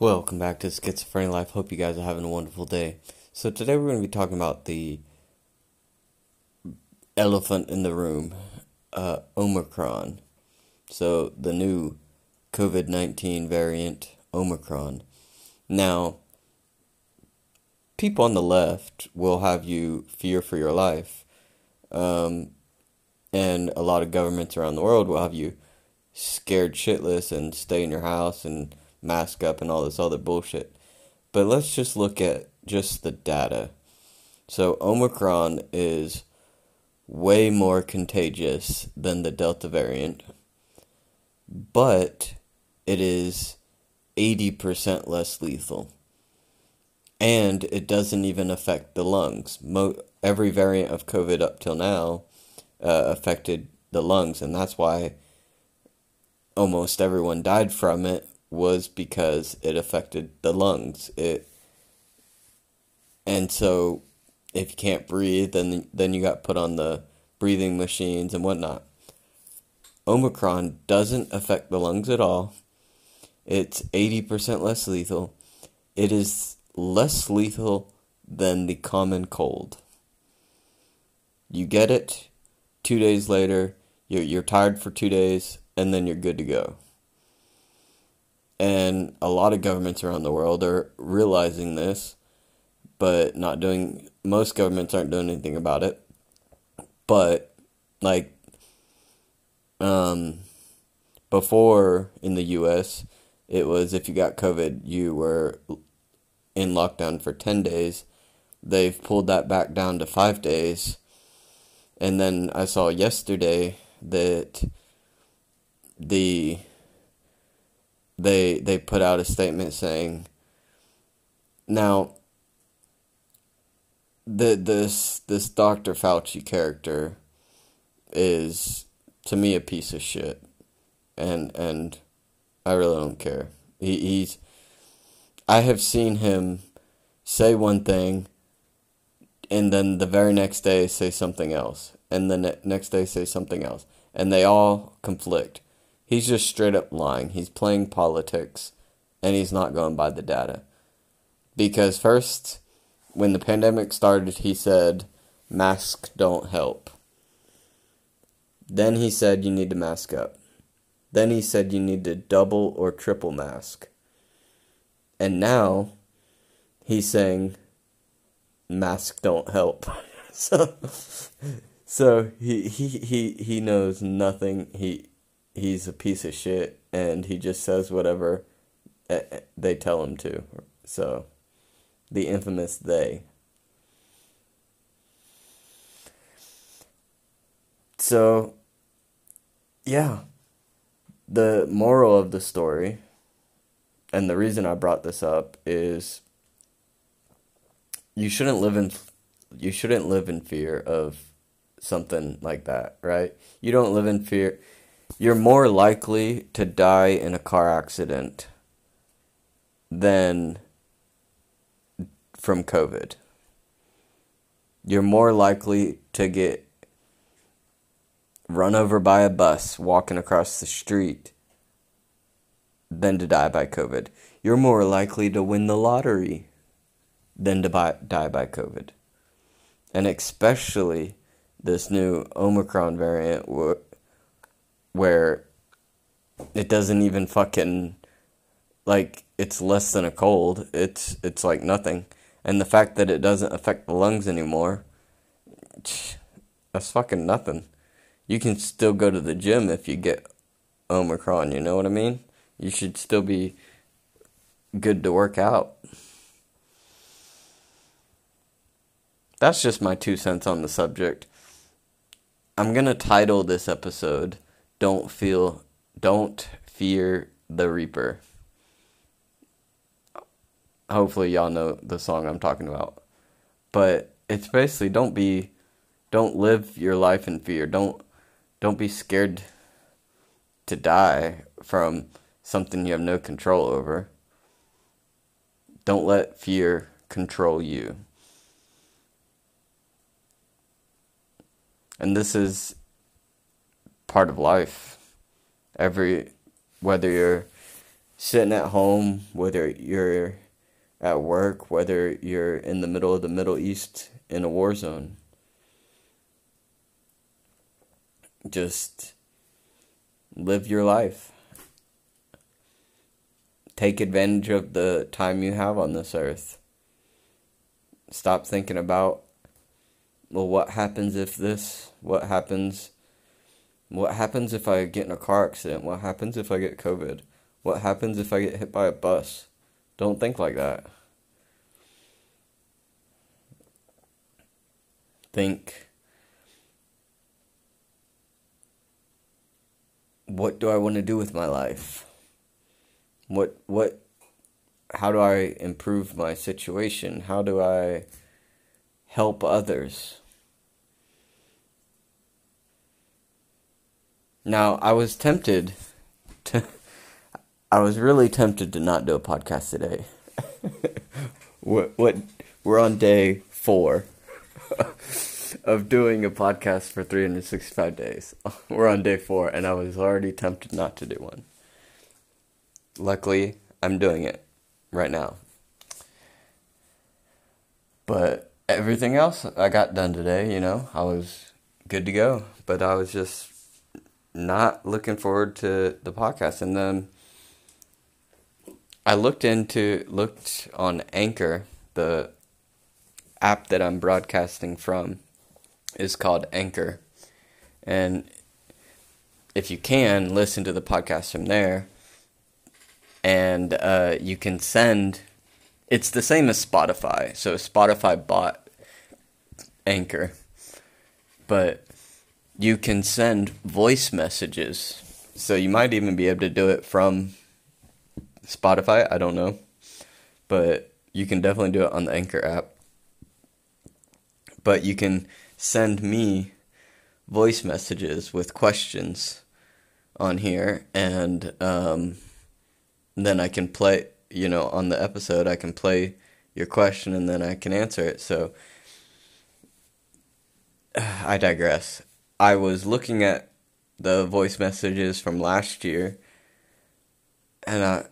Welcome back to Schizophrenia Life. Hope you guys are having a wonderful day. So today we're going to be talking about the elephant in the room, uh, Omicron. So the new COVID nineteen variant, Omicron. Now, people on the left will have you fear for your life, um, and a lot of governments around the world will have you scared shitless and stay in your house and mask up and all this other bullshit. But let's just look at just the data. So Omicron is way more contagious than the Delta variant, but it is 80% less lethal. And it doesn't even affect the lungs. Mo- every variant of COVID up till now uh, affected the lungs, and that's why almost everyone died from it was because it affected the lungs. It and so if you can't breathe, then then you got put on the breathing machines and whatnot. Omicron doesn't affect the lungs at all. It's 80% less lethal. It is less lethal than the common cold. You get it, two days later, you're, you're tired for two days, and then you're good to go. And a lot of governments around the world are realizing this, but not doing, most governments aren't doing anything about it. But, like, um, before in the US, it was if you got COVID, you were in lockdown for 10 days. They've pulled that back down to five days. And then I saw yesterday that the they they put out a statement saying now the this this Dr. Fauci character is to me a piece of shit and and I really don't care. He, he's I have seen him say one thing and then the very next day say something else and the ne- next day say something else and they all conflict He's just straight up lying. He's playing politics and he's not going by the data. Because first, when the pandemic started, he said masks don't help. Then he said you need to mask up. Then he said you need to double or triple mask. And now he's saying masks don't help. so so he he he he knows nothing. He he's a piece of shit and he just says whatever eh, eh, they tell him to. So, the infamous they. So, yeah. The moral of the story, and the reason I brought this up is you shouldn't live in you shouldn't live in fear of something like that, right? You don't live in fear you're more likely to die in a car accident than from COVID. You're more likely to get run over by a bus walking across the street than to die by COVID. You're more likely to win the lottery than to buy, die by COVID. And especially this new Omicron variant where it doesn't even fucking like it's less than a cold. It's it's like nothing. And the fact that it doesn't affect the lungs anymore, that's fucking nothing. You can still go to the gym if you get Omicron, you know what I mean? You should still be good to work out. That's just my two cents on the subject. I'm going to title this episode don't feel don't fear the reaper. Hopefully y'all know the song i'm talking about. But it's basically don't be don't live your life in fear. Don't don't be scared to die from something you have no control over. Don't let fear control you. And this is part of life. Every whether you're sitting at home, whether you're at work, whether you're in the middle of the Middle East in a war zone. Just live your life. Take advantage of the time you have on this earth. Stop thinking about, well, what happens if this? What happens? What happens if I get in a car accident? What happens if I get COVID? What happens if I get hit by a bus? Don't think like that. Think what do I want to do with my life? What what how do I improve my situation? How do I help others? Now, I was tempted to I was really tempted to not do a podcast today. what what we're on day 4 of doing a podcast for 365 days. We're on day 4 and I was already tempted not to do one. Luckily, I'm doing it right now. But everything else I got done today, you know, I was good to go. But I was just not looking forward to the podcast. And then I looked into, looked on Anchor, the app that I'm broadcasting from is called Anchor. And if you can, listen to the podcast from there and uh, you can send. It's the same as Spotify. So Spotify bought Anchor, but you can send voice messages. So you might even be able to do it from Spotify. I don't know, but you can definitely do it on the Anchor app. But you can send me voice messages with questions on here and um, then I can play, you know, on the episode, I can play your question and then I can answer it. So I digress. I was looking at the voice messages from last year and I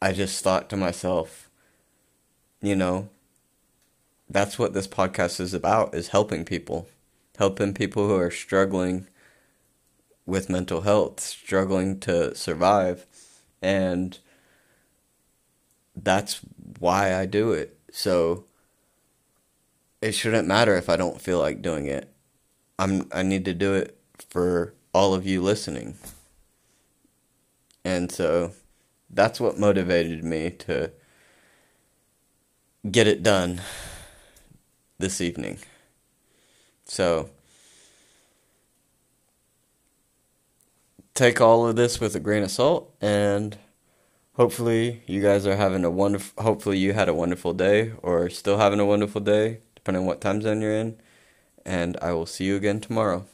I just thought to myself, you know, that's what this podcast is about is helping people. Helping people who are struggling with mental health, struggling to survive and that's why I do it. So it shouldn't matter if I don't feel like doing it. I'm I need to do it for all of you listening. And so that's what motivated me to get it done this evening. So take all of this with a grain of salt and hopefully you guys are having a wonderful hopefully you had a wonderful day or still having a wonderful day depending on what time zone you're in and I will see you again tomorrow.